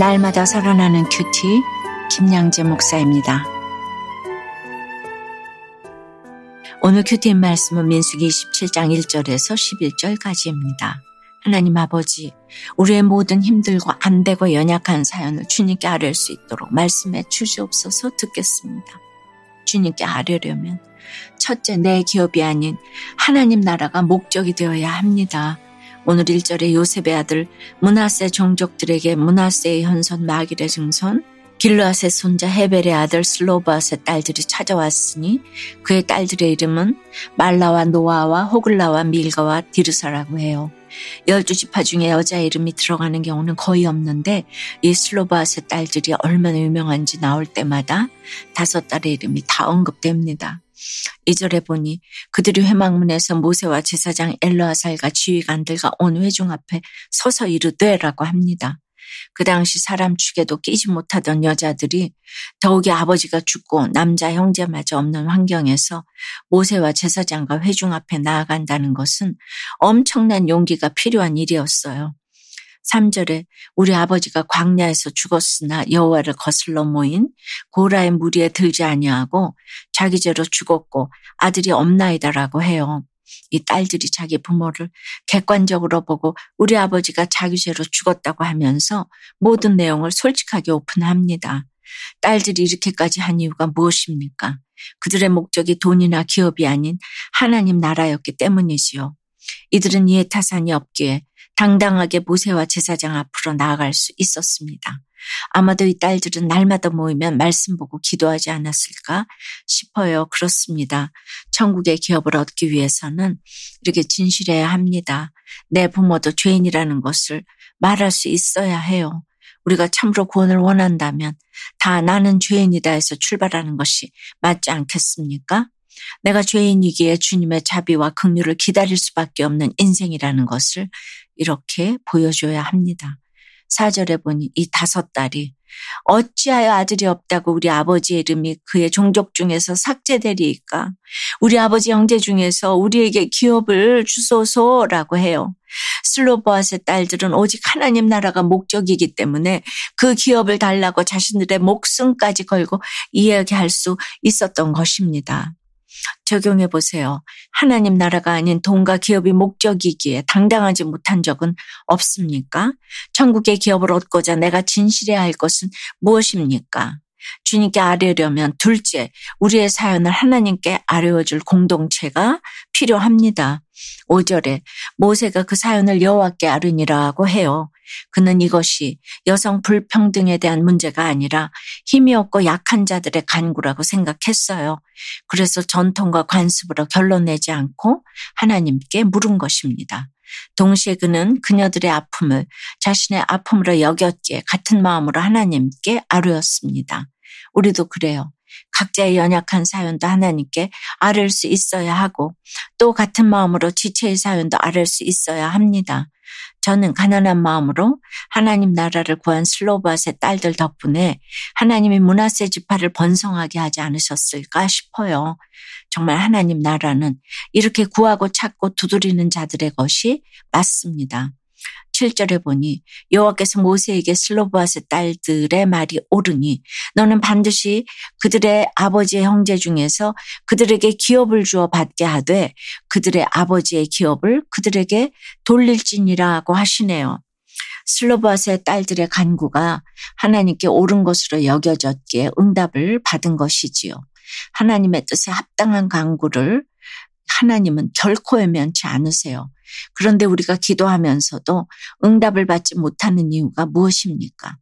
날마다 살아나는 QT 김양재 목사입니다. 오늘 큐티인 말씀은 민수기 27장 1절에서 11절까지입니다. 하나님 아버지, 우리의 모든 힘들고 안 되고 연약한 사연을 주님께 아뢸 수 있도록 말씀해 주시옵소서 듣겠습니다. 주님께 아뢰려면 첫째 내 기업이 아닌 하나님 나라가 목적이 되어야 합니다. 오늘 1절에 요셉의 아들 문하세 종족들에게 문하세의 현손 마길의 증손 길르앗의 손자 헤벨의 아들 슬로바스의 딸들이 찾아왔으니 그의 딸들의 이름은 말라와 노아와 호글라와 밀가와 디르사라고 해요. 열두 지파 중에 여자 이름이 들어가는 경우는 거의 없는데 이 슬로바스의 딸들이 얼마나 유명한지 나올 때마다 다섯 딸의 이름이 다 언급됩니다. 이절에 보니 그들이 회막문에서 모세와 제사장 엘르아살과 지휘관들과 온 회중 앞에 서서 이르되라고 합니다. 그 당시 사람 축에도 끼지 못하던 여자들이 더욱이 아버지가 죽고 남자 형제마저 없는 환경에서 모세와 제사장과 회중 앞에 나아간다는 것은 엄청난 용기가 필요한 일이었어요. 3절에 우리 아버지가 광야에서 죽었으나 여호와를 거슬러 모인 고라의 무리에 들지 아니하고 자기 죄로 죽었고 아들이 없나이다라고 해요. 이 딸들이 자기 부모를 객관적으로 보고 우리 아버지가 자기 죄로 죽었다고 하면서 모든 내용을 솔직하게 오픈합니다. 딸들이 이렇게까지 한 이유가 무엇입니까? 그들의 목적이 돈이나 기업이 아닌 하나님 나라였기 때문이지요. 이들은 이해 타산이 없기에 당당하게 모세와 제사장 앞으로 나아갈 수 있었습니다. 아마도 이 딸들은 날마다 모이면 말씀 보고 기도하지 않았을까 싶어요. 그렇습니다. 천국의 기업을 얻기 위해서는 이렇게 진실해야 합니다. 내 부모도 죄인이라는 것을 말할 수 있어야 해요. 우리가 참으로 구원을 원한다면 다 나는 죄인이다 해서 출발하는 것이 맞지 않겠습니까? 내가 죄인이기에 주님의 자비와 긍휼을 기다릴 수밖에 없는 인생이라는 것을 이렇게 보여줘야 합니다. 사절에 보니 이 다섯 딸이 어찌하여 아들이 없다고 우리 아버지의 이름이 그의 종족 중에서 삭제되리까? 우리 아버지 형제 중에서 우리에게 기업을 주소서라고 해요. 슬로보아스의 딸들은 오직 하나님 나라가 목적이기 때문에 그 기업을 달라고 자신들의 목숨까지 걸고 이야기할 수 있었던 것입니다. 적용해 보세요. 하나님 나라가 아닌 돈과 기업이 목적이기에 당당하지 못한 적은 없습니까? 천국의 기업을 얻고자 내가 진실해야 할 것은 무엇입니까? 주님께 아뢰려면 둘째, 우리의 사연을 하나님께 아뢰어줄 공동체가 필요합니다. 5절에 모세가 그 사연을 여호와께 아뢰니라고 해요. 그는 이것이 여성 불평등에 대한 문제가 아니라 힘이 없고 약한 자들의 간구라고 생각했어요. 그래서 전통과 관습으로 결론 내지 않고 하나님께 물은 것입니다. 동시에 그는 그녀들의 아픔을 자신의 아픔으로 여겼기에 같은 마음으로 하나님께 아뢰었습니다. 우리도 그래요. 각자의 연약한 사연도 하나님께 아뢰 수 있어야 하고 또 같은 마음으로 지체의 사연도 아뢰 수 있어야 합니다. 저는 가난한 마음으로 하나님 나라를 구한 슬로바스의 딸들 덕분에 하나님이 문화세 지파를 번성하게 하지 않으셨을까 싶어요. 정말 하나님 나라는 이렇게 구하고 찾고 두드리는 자들의 것이 맞습니다. 7절에 보니 여호와께서 모세에게 슬로바스 딸들의 말이 옳으니 너는 반드시 그들의 아버지의 형제 중에서 그들에게 기업을 주어 받게 하되 그들의 아버지의 기업을 그들에게 돌릴지니라고 하시네요. 슬로바스의 딸들의 간구가 하나님께 옳은 것으로 여겨졌기에 응답을 받은 것이지요. 하나님의 뜻에 합당한 간구를 하나님은 결코 외면치 않으세요. 그런데 우리가 기도하면서도 응답을 받지 못하는 이유가 무엇입니까?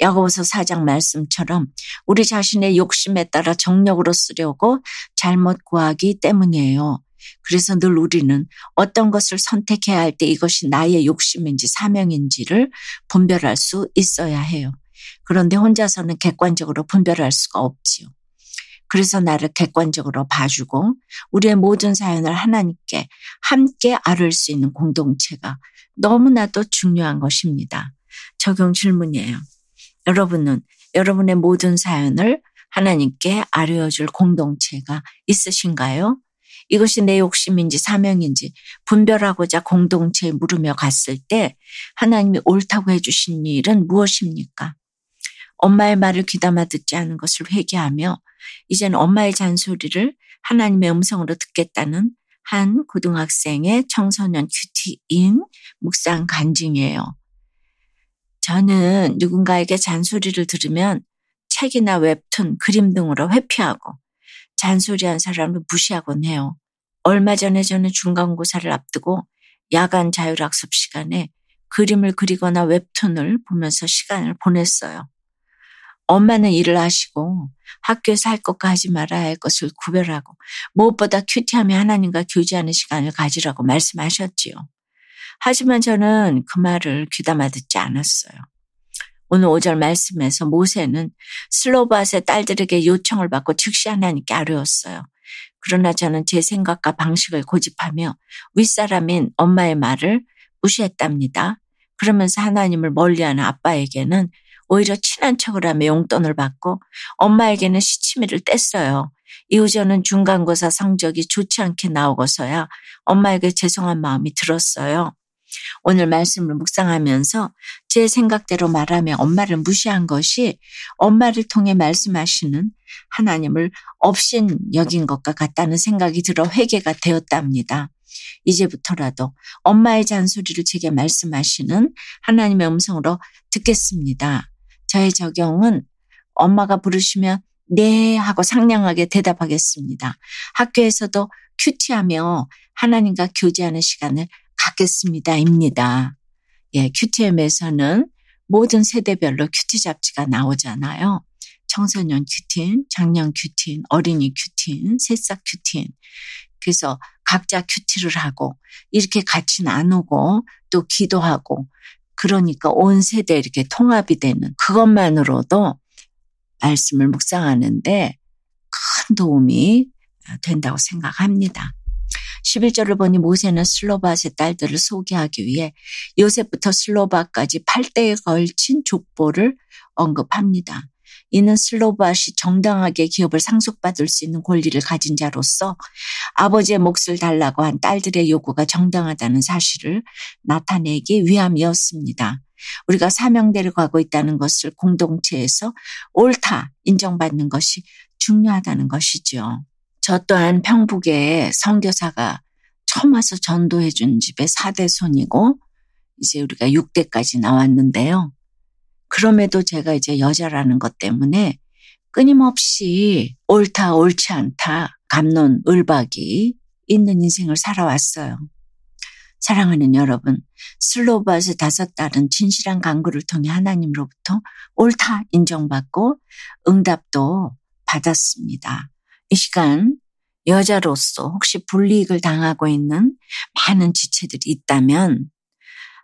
야고보서 4장 말씀처럼 우리 자신의 욕심에 따라 정력으로 쓰려고 잘못 구하기 때문이에요. 그래서 늘 우리는 어떤 것을 선택해야 할 때 이것이 나의 욕심인지 사명인지를 분별할 수 있어야 해요. 그런데 혼자서는 객관적으로 분별할 수가 없지요. 그래서 나를 객관적으로 봐주고 우리의 모든 사연을 하나님께 함께 아를 수 있는 공동체가 너무나도 중요한 것입니다. 적용 질문이에요. 여러분은 여러분의 모든 사연을 하나님께 아뢰어줄 공동체가 있으신가요? 이것이 내 욕심인지 사명인지 분별하고자 공동체에 물으며 갔을 때 하나님이 옳다고 해주신 일은 무엇입니까? 엄마의 말을 귀담아 듣지 않은 것을 회개하며 이제는 엄마의 잔소리를 하나님의 음성으로 듣겠다는 한 고등학생의 청소년 큐티인 묵상 간증이에요. 저는 누군가에게 잔소리를 들으면 책이나 웹툰, 그림 등으로 회피하고 잔소리한 사람을 무시하곤 해요. 얼마 전에 저는 중간고사를 앞두고 야간 자율학습 시간에 그림을 그리거나 웹툰을 보면서 시간을 보냈어요. 엄마는 일을 하시고 학교에서 할 것과 하지 말아야 할 것을 구별하고 무엇보다 큐티하며 하나님과 교제하는 시간을 가지라고 말씀하셨지요. 하지만 저는 그 말을 귀담아 듣지 않았어요. 오늘 5절 말씀에서 모세는 슬로바스의 딸들에게 요청을 받고 즉시 하나님께 아뢰었어요. 그러나 저는 제 생각과 방식을 고집하며 윗사람인 엄마의 말을 무시했답니다. 그러면서 하나님을 멀리하는 아빠에게는 오히려 친한 척을 하며 용돈을 받고 엄마에게는 시치미를 뗐어요. 이후 저는 중간고사 성적이 좋지 않게 나오고서야 엄마에게 죄송한 마음이 들었어요. 오늘 말씀을 묵상하면서 제 생각대로 말하며 엄마를 무시한 것이 엄마를 통해 말씀하시는 하나님을 업신 여긴 것과 같다는 생각이 들어 회개가 되었답니다. 이제부터라도 엄마의 잔소리를 제게 말씀하시는 하나님의 음성으로 듣겠습니다. 저의 적용은 엄마가 부르시면 네 하고 상냥하게 대답하겠습니다. 학교에서도 큐티하며 하나님과 교제하는 시간을 갖겠습니다.입니다. 예, 큐티엠에서는 모든 세대별로 QT 잡지가 나오잖아요. 청소년 큐틴, 장년 큐틴, 어린이 큐틴, 새싹 큐틴. 그래서 각자 QT를 하고 이렇게 같이 나누고 또 기도하고 그러니까 온 세대 이렇게 통합이 되는 그것만으로도 말씀을 묵상하는데 큰 도움이 된다고 생각합니다. 11절을 보니 모세는 슬로바스의 딸들을 소개하기 위해 요셉부터 슬로바까지 8대에 걸친 족보를 언급합니다. 이는 슬로바시 정당하게 기업을 상속받을 수 있는 권리를 가진 자로서 아버지의 몫을 달라고 한 딸들의 요구가 정당하다는 사실을 나타내기 위함이었습니다. 우리가 사명대로 가고 있다는 것을 공동체에서 옳다 인정받는 것이 중요하다는 것이죠. 저 또한 평북에 선교사가 처음 와서 전도해 준 집에 4대 손이고 이제 우리가 6대까지 나왔는데요. 그럼에도 제가 이제 여자라는 것 때문에 끊임없이 옳다, 옳지 않다, 감론, 을박이 있는 인생을 살아왔어요. 사랑하는 여러분, 슬로바스 다섯 딸은 진실한 강구를 통해 하나님으로부터 옳다 인정받고 응답도 받았습니다. 이 시간 여자로서 혹시 불이익을 당하고 있는 많은 지체들이 있다면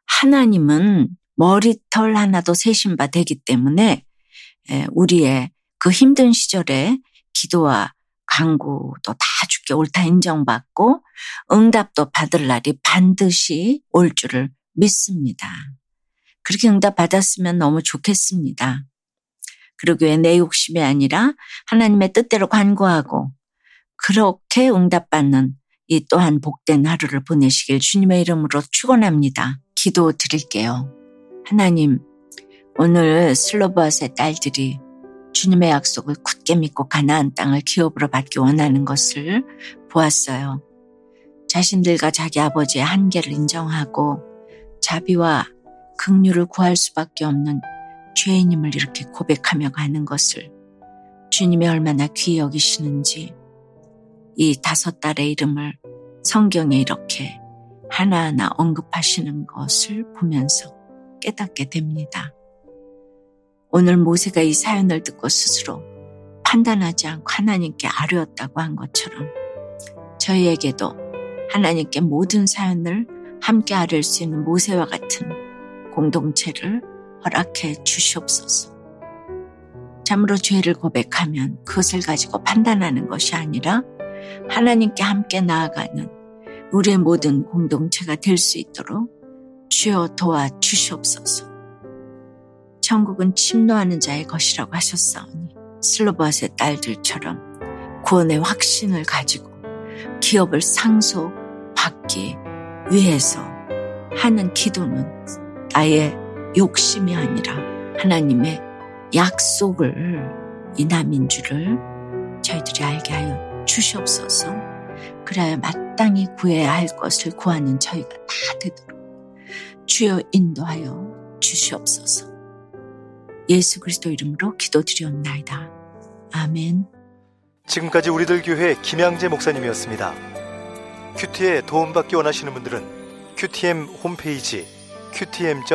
하나님은 머리털 하나도 세신 바 되기 때문에 우리의 그 힘든 시절에 기도와 강구도 다 주께 옳다 인정받고 응답도 받을 날이 반드시 올 줄을 믿습니다. 그렇게 응답 받았으면 너무 좋겠습니다. 그러기 위해 내 욕심이 아니라 하나님의 뜻대로 간구하고 그렇게 응답받는 이 또한 복된 하루를 보내시길 주님의 이름으로 축원합니다. 기도 드릴게요. 하나님, 오늘 슬로바스의 딸들이 주님의 약속을 굳게 믿고 가나안 땅을 기업으로 받기 원하는 것을 보았어요. 자신들과 자기 아버지의 한계를 인정하고 자비와 긍휼을 구할 수밖에 없는 죄인임을 이렇게 고백하며 가는 것을 주님이 얼마나 귀히 여기시는지 이 다섯 딸의 이름을 성경에 이렇게 하나하나 언급하시는 것을 보면서 깨닫게 됩니다. 오늘 모세가 이 사연을 듣고 스스로 판단하지 않고 하나님께 아뢰었다고 한 것처럼 저희에게도 하나님께 모든 사연을 함께 아뢰 수 있는 모세와 같은 공동체를 허락해 주시옵소서. 참으로 죄를 고백하면 그것을 가지고 판단하는 것이 아니라 하나님께 함께 나아가는 우리의 모든 공동체가 될 수 있도록 주여 도와 주시옵소서. 천국은 침노하는 자의 것이라고 하셨사오니 슬로바스의 딸들처럼 구원의 확신을 가지고 기업을 상속받기 위해서 하는 기도는 나의 욕심이 아니라 하나님의 약속을 이 남인 줄을 저희들이 알게 하여 주시옵소서. 그래야 마땅히 구해야 할 것을 구하는 저희가 다 되도록 주여 인도하여 주시옵소서. 예수 그리스도 이름으로 기도드리옵나이다. 아멘. 지금까지 우리들 교회 김양재 목사님이었습니다. 큐티에 도움받기 원하시는 분들은 큐티엠 홈페이지 qtm.or.kr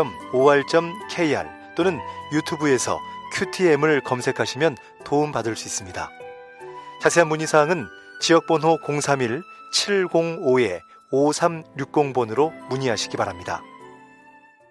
또는 유튜브에서 큐티엠을 검색하시면 도움받을 수 있습니다. 자세한 문의사항은 지역번호 031-705-5360번으로 문의하시기 바랍니다.